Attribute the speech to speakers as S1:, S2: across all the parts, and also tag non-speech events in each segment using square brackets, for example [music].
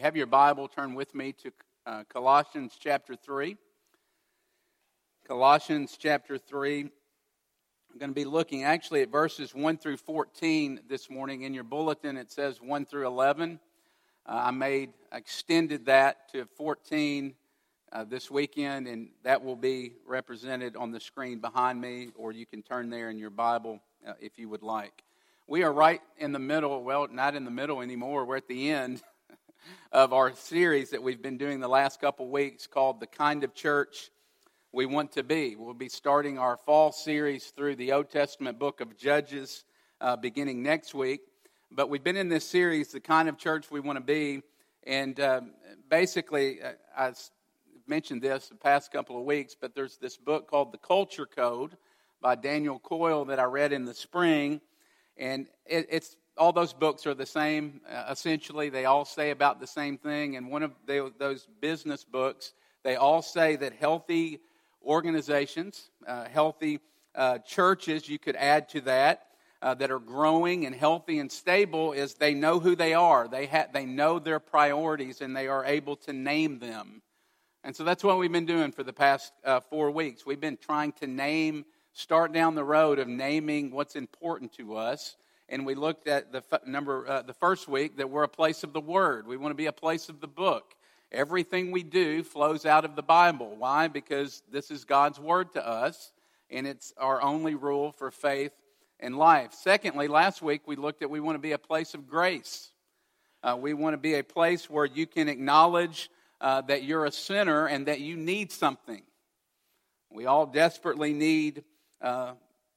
S1: you have your Bible, turn with me to uh, Colossians chapter 3. Colossians chapter 3. I'm going to be looking actually at verses 1 through 14 this morning. In your bulletin, it says 1 through 11. Uh, I made, extended that to 14 uh, this weekend, and that will be represented on the screen behind me, or you can turn there in your Bible uh, if you would like. We are right in the middle, well, not in the middle anymore, we're at the end [laughs] of our series that we've been doing the last couple weeks called The Kind of Church We Want to Be. We'll be starting our fall series through the Old Testament book of Judges uh, beginning next week. But we've been in this series, The Kind of Church We Want to Be, and uh, basically, uh, I mentioned this the past couple of weeks, but there's this book called The Culture Code by Daniel Coyle that I read in the spring. And it, it's all those books are the same, uh, essentially. They all say about the same thing. And one of they, those business books, they all say that healthy organizations, uh, healthy uh, churches, you could add to that, uh, that are growing and healthy and stable, is they know who they are. They, ha- they know their priorities and they are able to name them. And so that's what we've been doing for the past uh, four weeks. We've been trying to name, start down the road of naming what's important to us. And we looked at the f- number, uh, the first week, that we're a place of the Word. We want to be a place of the book. Everything we do flows out of the Bible. Why? Because this is God's Word to us, and it's our only rule for faith and life. Secondly, last week we looked at we want to be a place of grace. Uh, we want to be a place where you can acknowledge uh, that you're a sinner and that you need something. We all desperately need uh,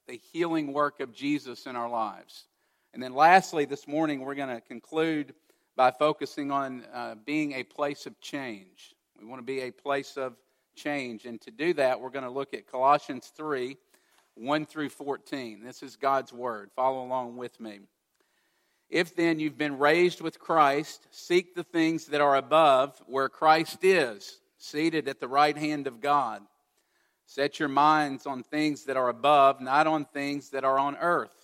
S1: the healing work of Jesus in our lives. And then, lastly, this morning, we're going to conclude by focusing on uh, being a place of change. We want to be a place of change. And to do that, we're going to look at Colossians 3 1 through 14. This is God's Word. Follow along with me. If then you've been raised with Christ, seek the things that are above, where Christ is, seated at the right hand of God. Set your minds on things that are above, not on things that are on earth.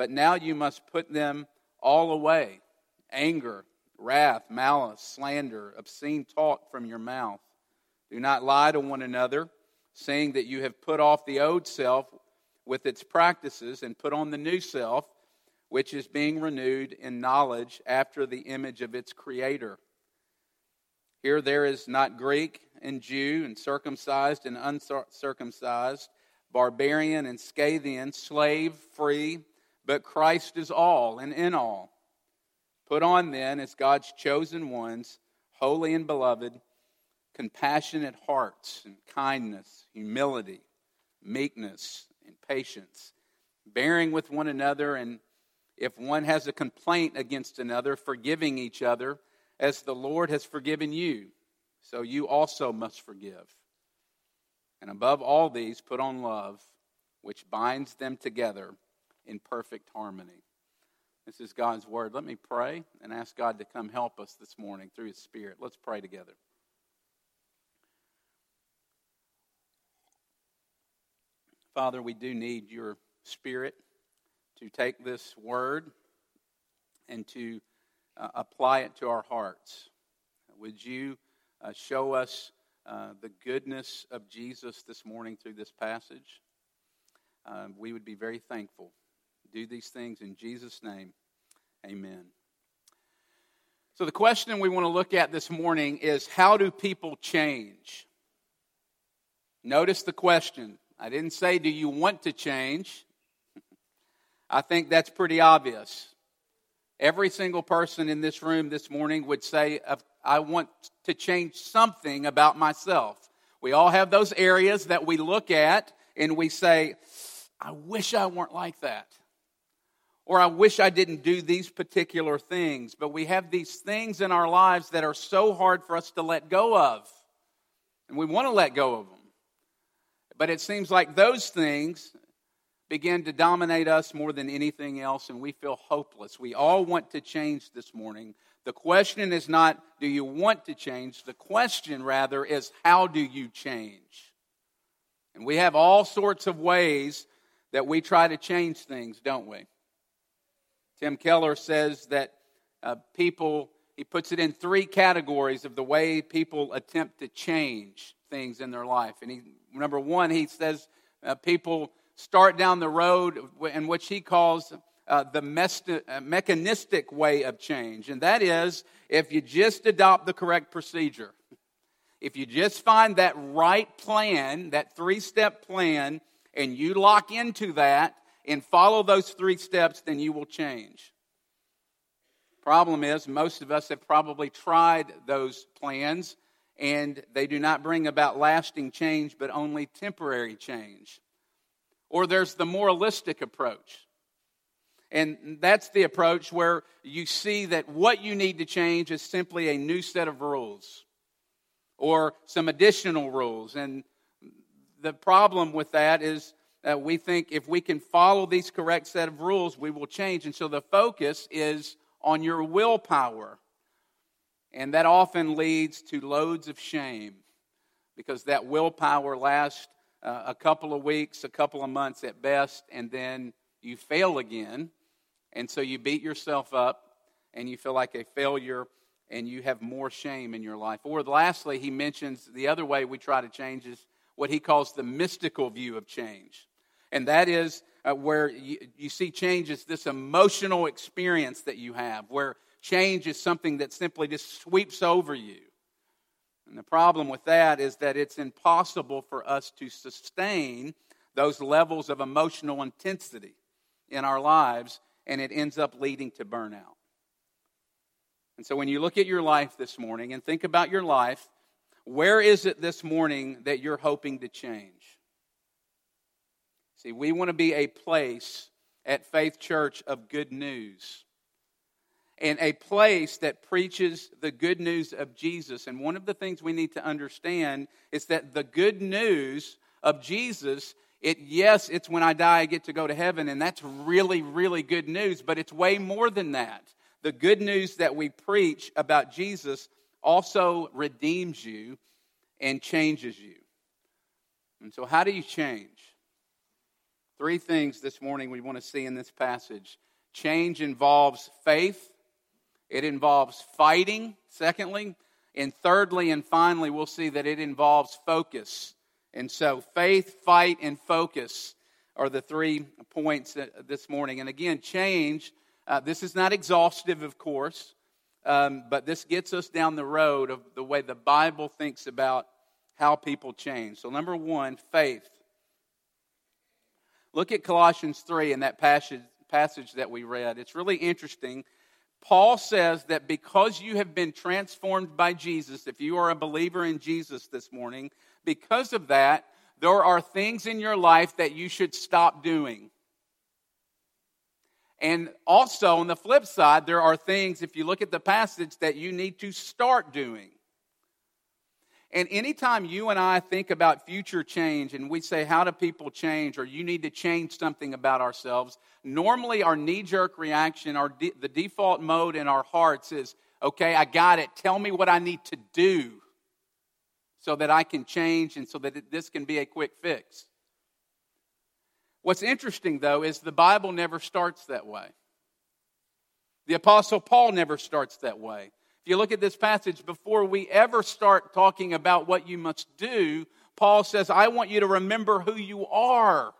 S1: but now you must put them all away anger, wrath, malice, slander, obscene talk from your mouth. Do not lie to one another, saying that you have put off the old self with its practices and put on the new self, which is being renewed in knowledge after the image of its creator. Here there is not Greek and Jew, and circumcised and uncircumcised, barbarian and Scythian, slave, free, but Christ is all and in all. Put on then, as God's chosen ones, holy and beloved, compassionate hearts and kindness, humility, meekness and patience, bearing with one another, and if one has a complaint against another, forgiving each other, as the Lord has forgiven you, so you also must forgive. And above all these, put on love, which binds them together in perfect harmony. This is God's word. Let me pray and ask God to come help us this morning through His Spirit. Let's pray together. Father, we do need your Spirit to take this word and to uh, apply it to our hearts. Would you uh, show us uh, the goodness of Jesus this morning through this passage? Uh, we would be very thankful. Do these things in Jesus' name. Amen. So, the question we want to look at this morning is how do people change? Notice the question I didn't say, Do you want to change? [laughs] I think that's pretty obvious. Every single person in this room this morning would say, I want to change something about myself. We all have those areas that we look at and we say, I wish I weren't like that. Or I wish I didn't do these particular things. But we have these things in our lives that are so hard for us to let go of. And we want to let go of them. But it seems like those things begin to dominate us more than anything else, and we feel hopeless. We all want to change this morning. The question is not, do you want to change? The question, rather, is, how do you change? And we have all sorts of ways that we try to change things, don't we? Tim Keller says that uh, people, he puts it in three categories of the way people attempt to change things in their life. And he, number one, he says uh, people start down the road in which he calls uh, the uh, mechanistic way of change. And that is if you just adopt the correct procedure. If you just find that right plan, that three step plan, and you lock into that and follow those three steps, then you will change. Problem is, most of us have probably tried those plans and they do not bring about lasting change, but only temporary change. Or there's the moralistic approach. And that's the approach where you see that what you need to change is simply a new set of rules or some additional rules. And the problem with that is that we think if we can follow these correct set of rules, we will change. And so the focus is on your willpower. And that often leads to loads of shame because that willpower lasts uh, a couple of weeks, a couple of months at best, and then you fail again. And so you beat yourself up and you feel like a failure and you have more shame in your life. Or lastly, he mentions the other way we try to change is what he calls the mystical view of change. And that is uh, where you, you see change is this emotional experience that you have, where change is something that simply just sweeps over you. And the problem with that is that it's impossible for us to sustain those levels of emotional intensity in our lives, and it ends up leading to burnout. And so when you look at your life this morning and think about your life, where is it this morning that you're hoping to change? See, we want to be a place at Faith Church of good news and a place that preaches the good news of Jesus. And one of the things we need to understand is that the good news of Jesus, it yes, it's when I die I get to go to heaven, and that's really, really good news, but it's way more than that the good news that we preach about Jesus also redeems you and changes you. And so, how do you change? Three things this morning we want to see in this passage. Change involves faith, it involves fighting, secondly, and thirdly and finally, we'll see that it involves focus. And so, faith, fight, and focus are the three points this morning. And again, change uh, this is not exhaustive, of course, um, but this gets us down the road of the way the Bible thinks about how people change. So, number one, faith. Look at Colossians 3 in that passage, passage that we read. It's really interesting. Paul says that because you have been transformed by Jesus, if you are a believer in Jesus this morning, because of that, there are things in your life that you should stop doing. And also, on the flip side, there are things, if you look at the passage, that you need to start doing. And anytime you and I think about future change and we say, How do people change? or you need to change something about ourselves, normally our knee jerk reaction, our de- the default mode in our hearts is, Okay, I got it. Tell me what I need to do so that I can change and so that this can be a quick fix. What's interesting, though, is the Bible never starts that way. The Apostle Paul never starts that way. If you look at this passage, before we ever start talking about what you must do, Paul says, I want you to remember who you are.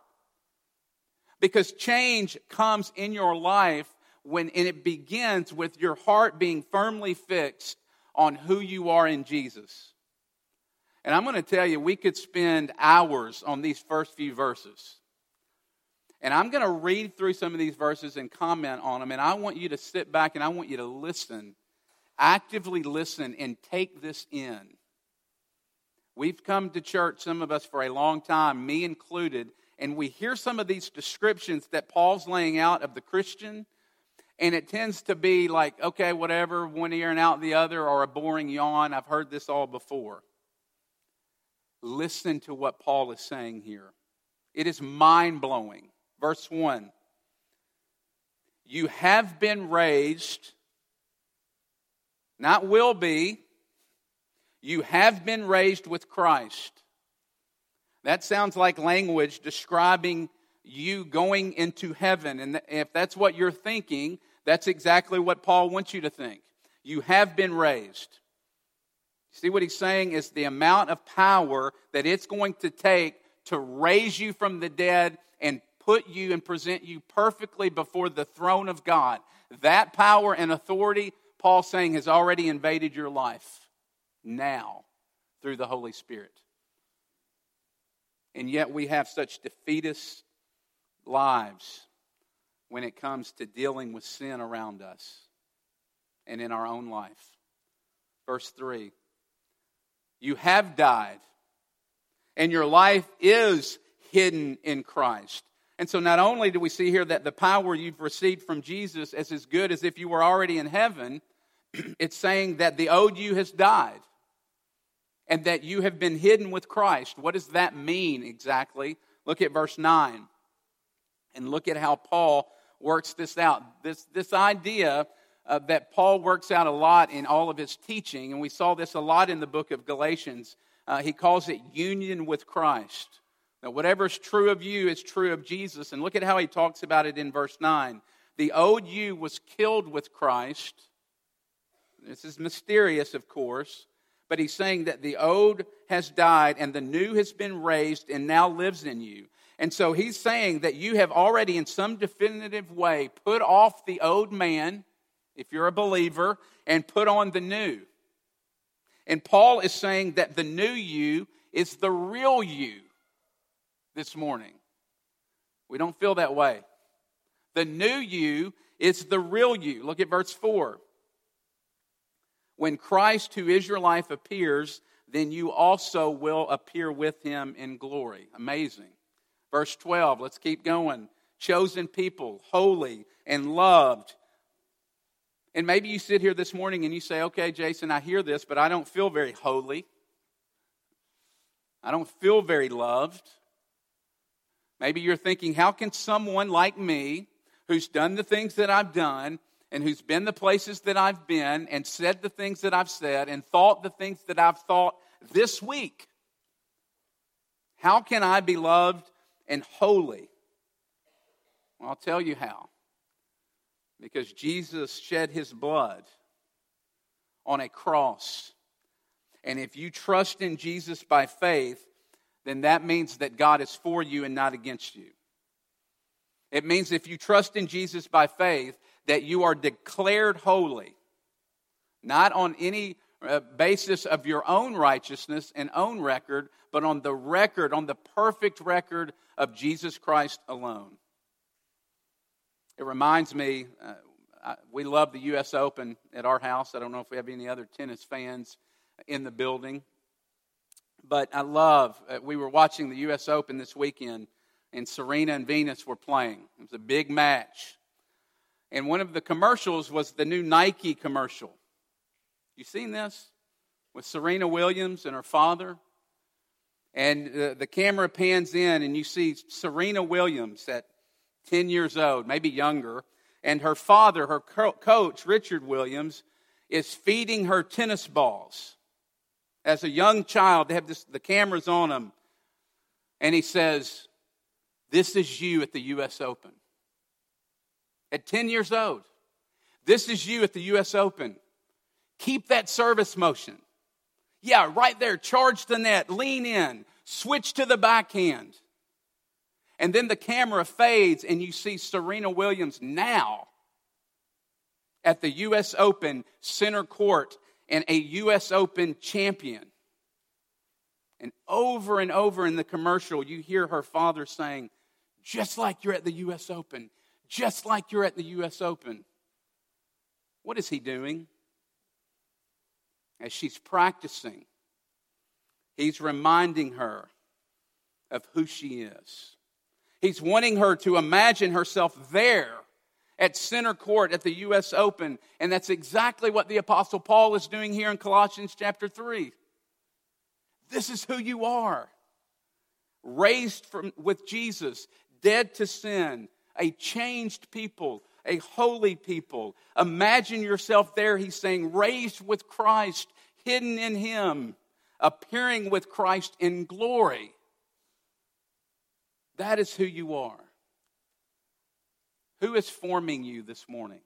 S1: Because change comes in your life when and it begins with your heart being firmly fixed on who you are in Jesus. And I'm going to tell you, we could spend hours on these first few verses. And I'm going to read through some of these verses and comment on them. And I want you to sit back and I want you to listen, actively listen, and take this in. We've come to church, some of us, for a long time, me included, and we hear some of these descriptions that Paul's laying out of the Christian, and it tends to be like, okay, whatever, one ear and out the other, or a boring yawn. I've heard this all before. Listen to what Paul is saying here. It is mind blowing. Verse 1 You have been raised, not will be, you have been raised with Christ. That sounds like language describing you going into heaven. And if that's what you're thinking, that's exactly what Paul wants you to think. You have been raised. See what he's saying is the amount of power that it's going to take to raise you from the dead and put you and present you perfectly before the throne of God. That power and authority, Paul's saying, has already invaded your life now through the Holy Spirit. And yet we have such defeatist lives when it comes to dealing with sin around us and in our own life. Verse 3 You have died, and your life is hidden in Christ. And so, not only do we see here that the power you've received from Jesus is as good as if you were already in heaven, it's saying that the old you has died and that you have been hidden with Christ. What does that mean exactly? Look at verse 9 and look at how Paul works this out. This, this idea uh, that Paul works out a lot in all of his teaching, and we saw this a lot in the book of Galatians. Uh, he calls it union with Christ. Now, whatever's true of you is true of Jesus. And look at how he talks about it in verse 9. The old you was killed with Christ. This is mysterious, of course but he's saying that the old has died and the new has been raised and now lives in you. And so he's saying that you have already, in some definitive way, put off the old man, if you're a believer, and put on the new. And Paul is saying that the new you is the real you this morning. We don't feel that way. The new you is the real you. Look at verse 4. When Christ, who is your life, appears, then you also will appear with him in glory. Amazing. Verse 12, let's keep going. Chosen people, holy and loved. And maybe you sit here this morning and you say, okay, Jason, I hear this, but I don't feel very holy. I don't feel very loved. Maybe you're thinking, how can someone like me, who's done the things that I've done, and who's been the places that I've been and said the things that I've said and thought the things that I've thought this week. How can I be loved and holy? Well, I'll tell you how. Because Jesus shed his blood on a cross. And if you trust in Jesus by faith, then that means that God is for you and not against you. It means if you trust in Jesus by faith, that you are declared holy, not on any uh, basis of your own righteousness and own record, but on the record, on the perfect record of Jesus Christ alone. It reminds me, uh, we love the U.S. Open at our house. I don't know if we have any other tennis fans in the building. But I love, uh, we were watching the U.S. Open this weekend, and Serena and Venus were playing. It was a big match. And one of the commercials was the new Nike commercial. You seen this? With Serena Williams and her father. And the, the camera pans in, and you see Serena Williams at 10 years old, maybe younger. And her father, her co- coach, Richard Williams, is feeding her tennis balls. As a young child, they have this, the cameras on them. And he says, This is you at the U.S. Open at 10 years old. This is you at the US Open. Keep that service motion. Yeah, right there, charge the net, lean in, switch to the backhand. And then the camera fades and you see Serena Williams now at the US Open center court and a US Open champion. And over and over in the commercial, you hear her father saying, just like you're at the US Open, just like you're at the U.S. Open. What is he doing? As she's practicing, he's reminding her of who she is. He's wanting her to imagine herself there at center court at the U.S. Open. And that's exactly what the Apostle Paul is doing here in Colossians chapter 3. This is who you are. Raised from, with Jesus, dead to sin, a changed people, a holy people. Imagine yourself there, he's saying, raised with Christ, hidden in him, appearing with Christ in glory. That is who you are. Who is forming you this morning?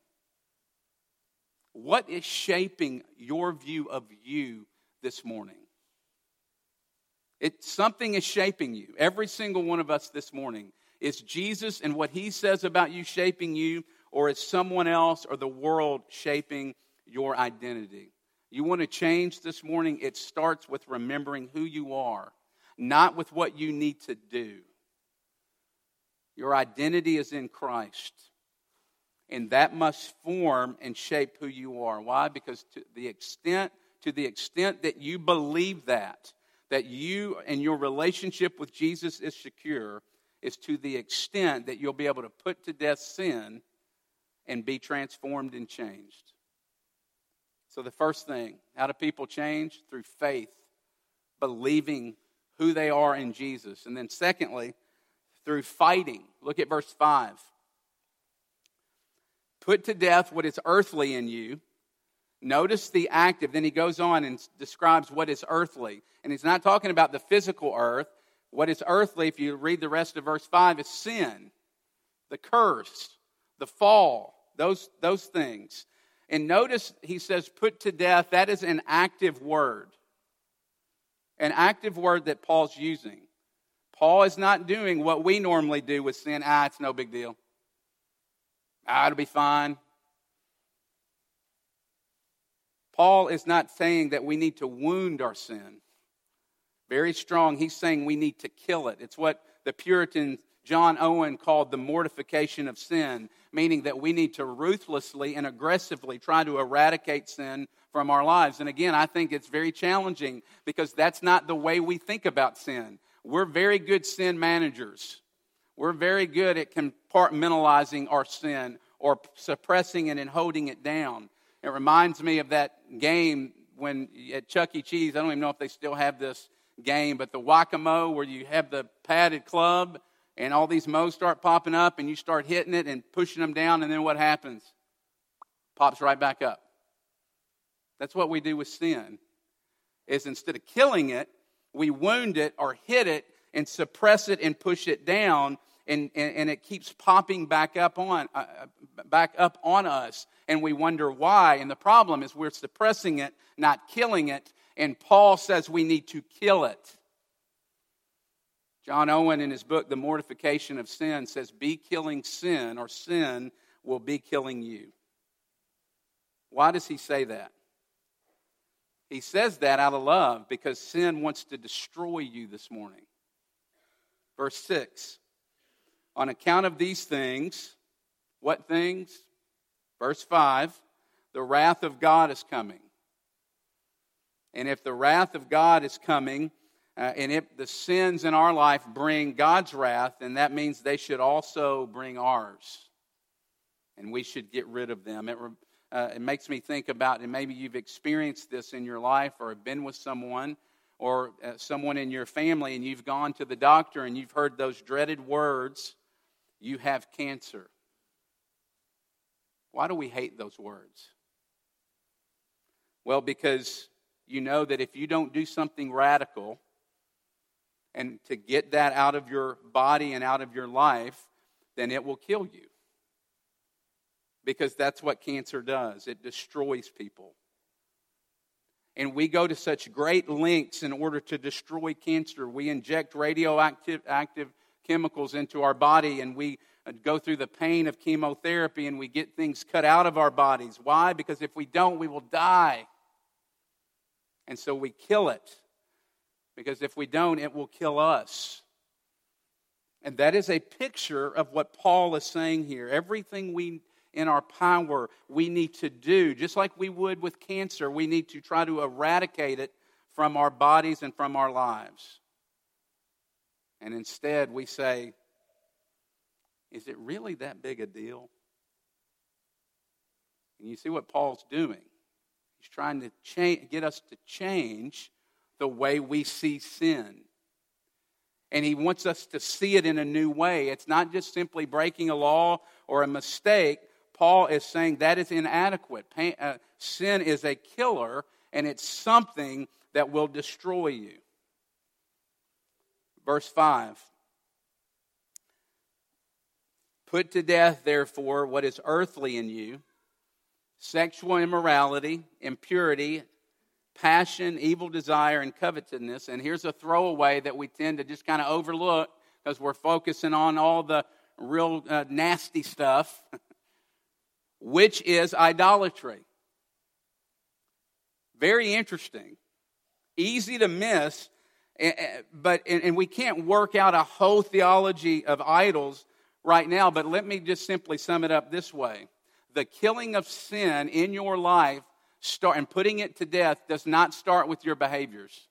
S1: What is shaping your view of you this morning? It, something is shaping you. Every single one of us this morning. Is Jesus and what he says about you shaping you, or is someone else or the world shaping your identity? You want to change this morning? It starts with remembering who you are, not with what you need to do. Your identity is in Christ. And that must form and shape who you are. Why? Because to the extent to the extent that you believe that, that you and your relationship with Jesus is secure, is to the extent that you'll be able to put to death sin and be transformed and changed. So, the first thing, how do people change? Through faith, believing who they are in Jesus. And then, secondly, through fighting. Look at verse 5. Put to death what is earthly in you. Notice the active. Then he goes on and describes what is earthly. And he's not talking about the physical earth. What is earthly, if you read the rest of verse 5, is sin, the curse, the fall, those, those things. And notice he says, put to death. That is an active word. An active word that Paul's using. Paul is not doing what we normally do with sin. Ah, it's no big deal. Ah, it'll be fine. Paul is not saying that we need to wound our sin. Very strong. He's saying we need to kill it. It's what the Puritan John Owen called the mortification of sin, meaning that we need to ruthlessly and aggressively try to eradicate sin from our lives. And again, I think it's very challenging because that's not the way we think about sin. We're very good sin managers. We're very good at compartmentalizing our sin or suppressing it and holding it down. It reminds me of that game when at Chuck E. Cheese, I don't even know if they still have this game, but the whack-a-mole where you have the padded club and all these moles start popping up and you start hitting it and pushing them down and then what happens? Pops right back up. That's what we do with sin. Is instead of killing it, we wound it or hit it and suppress it and push it down and, and, and, it keeps popping back up on uh, back up on us and we wonder why and the problem is we're suppressing it not killing it and paul says we need to kill it john owen in his book the mortification of sin says be killing sin or sin will be killing you why does he say that he says that out of love because sin wants to destroy you this morning verse 6 on account of these things, what things? Verse 5 the wrath of God is coming. And if the wrath of God is coming, uh, and if the sins in our life bring God's wrath, then that means they should also bring ours. And we should get rid of them. It, uh, it makes me think about, and maybe you've experienced this in your life or have been with someone or uh, someone in your family, and you've gone to the doctor and you've heard those dreaded words you have cancer. Why do we hate those words? Well, because you know that if you don't do something radical and to get that out of your body and out of your life, then it will kill you. Because that's what cancer does it destroys people. And we go to such great lengths in order to destroy cancer. We inject radioactive active chemicals into our body and we uh, go through the pain of chemotherapy and we get things cut out of our bodies. Why? Because if we don't, we will die. And so we kill it. Because if we don't, it will kill us. And that is a picture of what Paul is saying here. Everything we in our power we need to do, just like we would with cancer, we need to try to eradicate it from our bodies and from our lives. And instead, we say, is it really that big a deal? And you see what Paul's doing. He's trying to change, get us to change the way we see sin. And he wants us to see it in a new way. It's not just simply breaking a law or a mistake. Paul is saying that is inadequate. Pain, uh, sin is a killer, and it's something that will destroy you. Verse 5 Put to death, therefore, what is earthly in you sexual immorality, impurity, passion, evil desire, and covetousness. And here's a throwaway that we tend to just kind of overlook because we're focusing on all the real uh, nasty stuff, [laughs] which is idolatry. Very interesting. Easy to miss, eh, eh, but and we can't work out a whole theology of idols right now, but let me just simply sum it up this way. The killing of sin in your life start, and putting it to death does not start with your behaviors.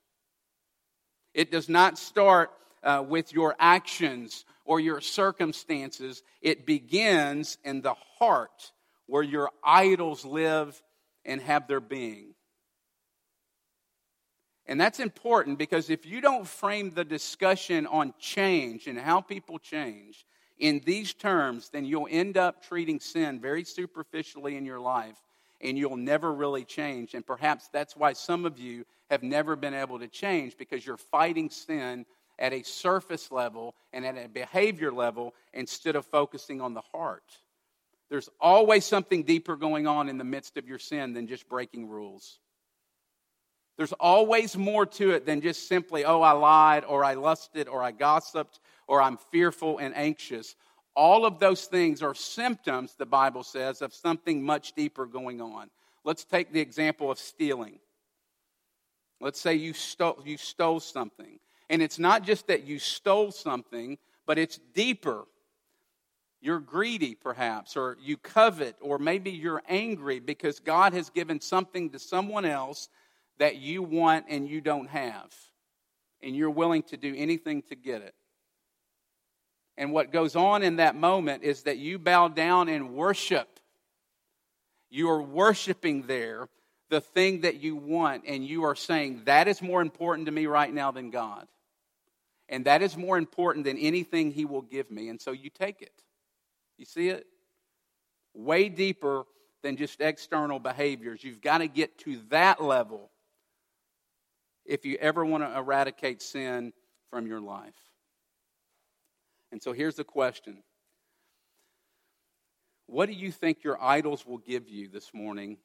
S1: It does not start uh, with your actions or your circumstances. It begins in the heart where your idols live and have their being. And that's important because if you don't frame the discussion on change and how people change in these terms, then you'll end up treating sin very superficially in your life and you'll never really change. And perhaps that's why some of you have never been able to change because you're fighting sin at a surface level and at a behavior level instead of focusing on the heart. There's always something deeper going on in the midst of your sin than just breaking rules. There's always more to it than just simply, oh, I lied, or I lusted, or I gossiped, or I'm fearful and anxious. All of those things are symptoms, the Bible says, of something much deeper going on. Let's take the example of stealing. Let's say you stole, you stole something. And it's not just that you stole something, but it's deeper. You're greedy, perhaps, or you covet, or maybe you're angry because God has given something to someone else that you want and you don't have. And you're willing to do anything to get it. And what goes on in that moment is that you bow down and worship. You are worshiping there the thing that you want, and you are saying, That is more important to me right now than God. And that is more important than anything He will give me. And so you take it. You see it? Way deeper than just external behaviors. You've got to get to that level if you ever want to eradicate sin from your life. And so here's the question What do you think your idols will give you this morning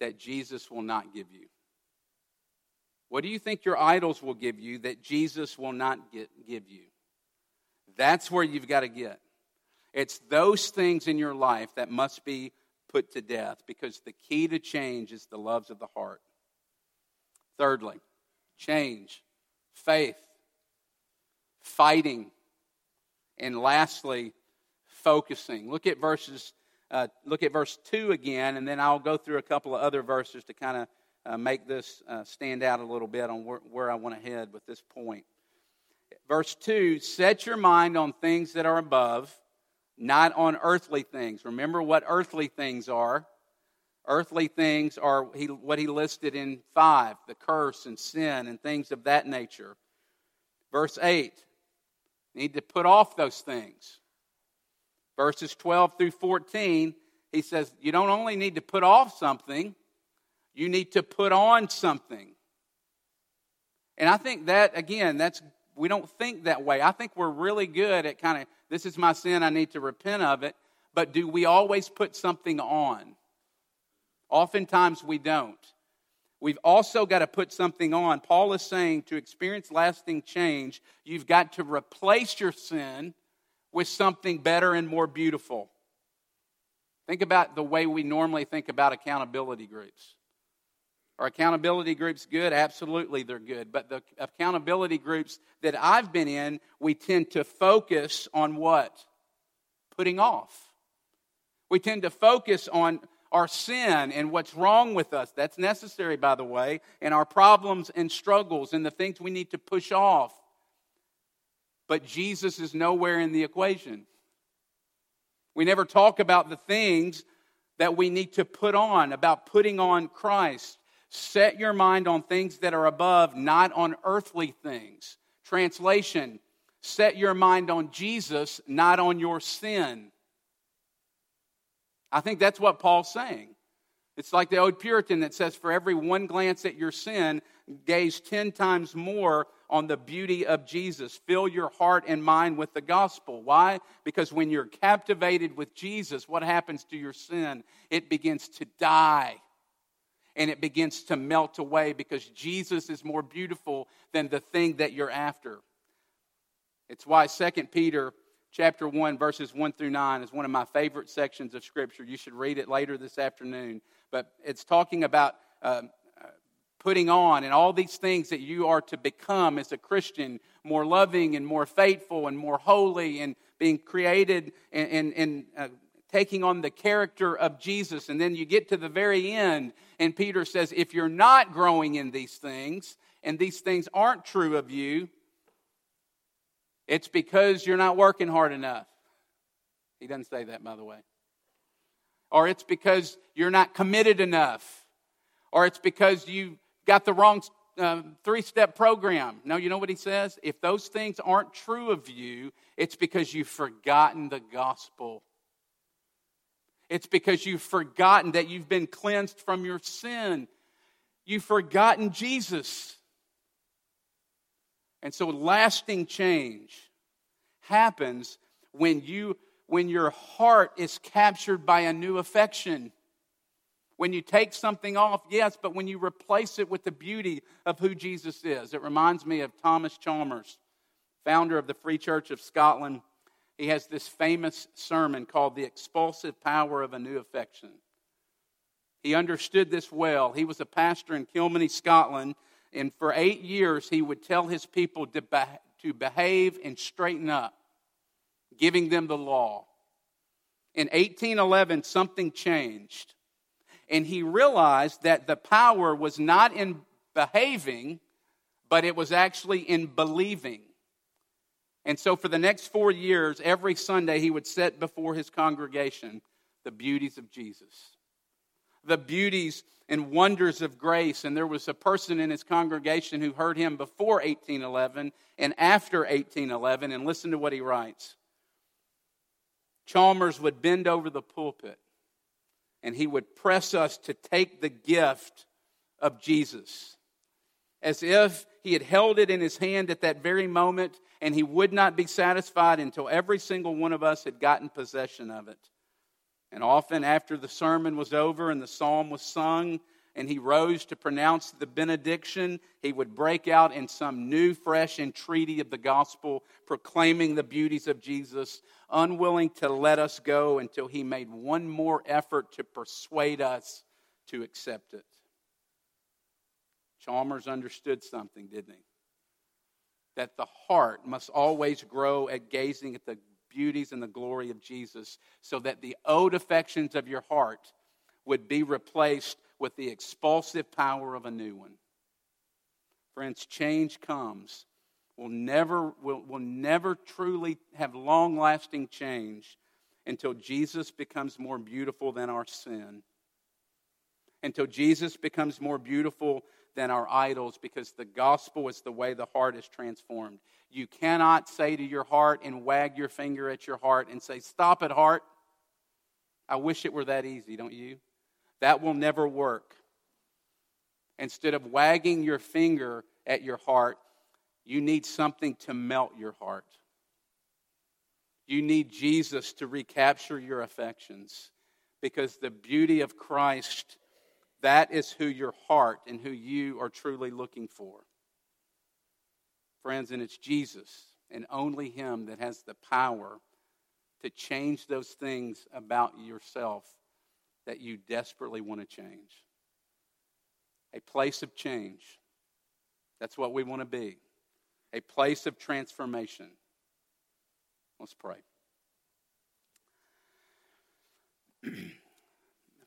S1: that Jesus will not give you? What do you think your idols will give you that Jesus will not get, give you? That's where you've got to get. It's those things in your life that must be put to death because the key to change is the loves of the heart. Thirdly, change, faith, fighting and lastly, focusing. Look at verses. Uh, look at verse two again, and then I'll go through a couple of other verses to kind of uh, make this uh, stand out a little bit on where, where I want to head with this point. Verse 2 Set your mind on things that are above, not on earthly things. Remember what earthly things are. Earthly things are he, what he listed in 5 the curse and sin and things of that nature. Verse 8 need to put off those things. Verses 12 through 14, he says, You don't only need to put off something, you need to put on something. And I think that, again, that's we don't think that way. I think we're really good at kind of, this is my sin, I need to repent of it. But do we always put something on? Oftentimes we don't. We've also got to put something on. Paul is saying to experience lasting change, you've got to replace your sin with something better and more beautiful. Think about the way we normally think about accountability groups. Are accountability groups good? Absolutely, they're good. But the accountability groups that I've been in, we tend to focus on what? Putting off. We tend to focus on our sin and what's wrong with us. That's necessary, by the way, and our problems and struggles and the things we need to push off. But Jesus is nowhere in the equation. We never talk about the things that we need to put on, about putting on Christ. Set your mind on things that are above, not on earthly things. Translation Set your mind on Jesus, not on your sin. I think that's what Paul's saying. It's like the old Puritan that says, for every one glance at your sin, gaze 10 times more on the beauty of Jesus. Fill your heart and mind with the gospel. Why? Because when you're captivated with Jesus, what happens to your sin? It begins to die and it begins to melt away because Jesus is more beautiful than the thing that you're after. It's why 2 Peter chapter 1 verses 1 through 9 is one of my favorite sections of scripture. You should read it later this afternoon. But it's talking about uh, putting on and all these things that you are to become as a Christian more loving and more faithful and more holy and being created and, and, and uh, taking on the character of Jesus. And then you get to the very end, and Peter says, if you're not growing in these things and these things aren't true of you, it's because you're not working hard enough. He doesn't say that, by the way. Or it's because you're not committed enough. Or it's because you got the wrong uh, three step program. No, you know what he says? If those things aren't true of you, it's because you've forgotten the gospel. It's because you've forgotten that you've been cleansed from your sin. You've forgotten Jesus. And so lasting change happens when you when your heart is captured by a new affection. When you take something off, yes, but when you replace it with the beauty of who Jesus is. It reminds me of Thomas Chalmers, founder of the Free Church of Scotland. He has this famous sermon called The Expulsive Power of a New Affection. He understood this well. He was a pastor in Kilmany, Scotland, and for eight years, he would tell his people to, be, to behave and straighten up, giving them the law. In 1811, something changed. And he realized that the power was not in behaving, but it was actually in believing. And so, for the next four years, every Sunday, he would set before his congregation the beauties of Jesus, the beauties and wonders of grace. And there was a person in his congregation who heard him before 1811 and after 1811. And listen to what he writes Chalmers would bend over the pulpit and he would press us to take the gift of Jesus as if he had held it in his hand at that very moment and he would not be satisfied until every single one of us had gotten possession of it. And often, after the sermon was over and the psalm was sung, and he rose to pronounce the benediction, he would break out in some new, fresh entreaty of the gospel, proclaiming the beauties of Jesus, unwilling to let us go until he made one more effort to persuade us to accept it. Chalmers understood something, didn't he? That the heart must always grow at gazing at the beauties and the glory of Jesus, so that the old affections of your heart would be replaced with the expulsive power of a new one. Friends, change comes. We'll never, we'll, we'll never truly have long lasting change until Jesus becomes more beautiful than our sin. Until Jesus becomes more beautiful than our idols, because the gospel is the way the heart is transformed. You cannot say to your heart and wag your finger at your heart and say, Stop it, heart. I wish it were that easy, don't you? That will never work. Instead of wagging your finger at your heart, you need something to melt your heart. You need Jesus to recapture your affections because the beauty of Christ, that is who your heart and who you are truly looking for. Friends, and it's Jesus and only Him that has the power to change those things about yourself that you desperately want to change. A place of change. That's what we want to be. A place of transformation. Let's pray.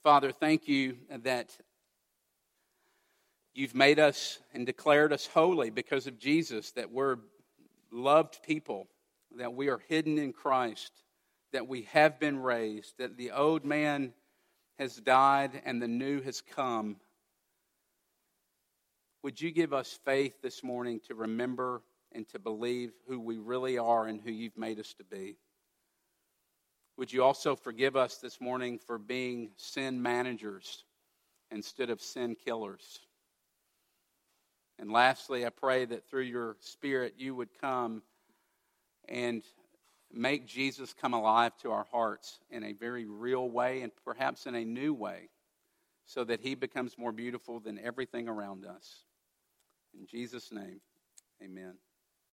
S1: Father, thank you that you've made us and declared us holy because of Jesus, that we're loved people, that we are hidden in Christ, that we have been raised, that the old man has died and the new has come. Would you give us faith this morning to remember and to believe who we really are and who you've made us to be? Would you also forgive us this morning for being sin managers instead of sin killers? And lastly, I pray that through your Spirit you would come and make Jesus come alive to our hearts in a very real way and perhaps in a new way so that he becomes more beautiful than everything around us. In Jesus' name, amen.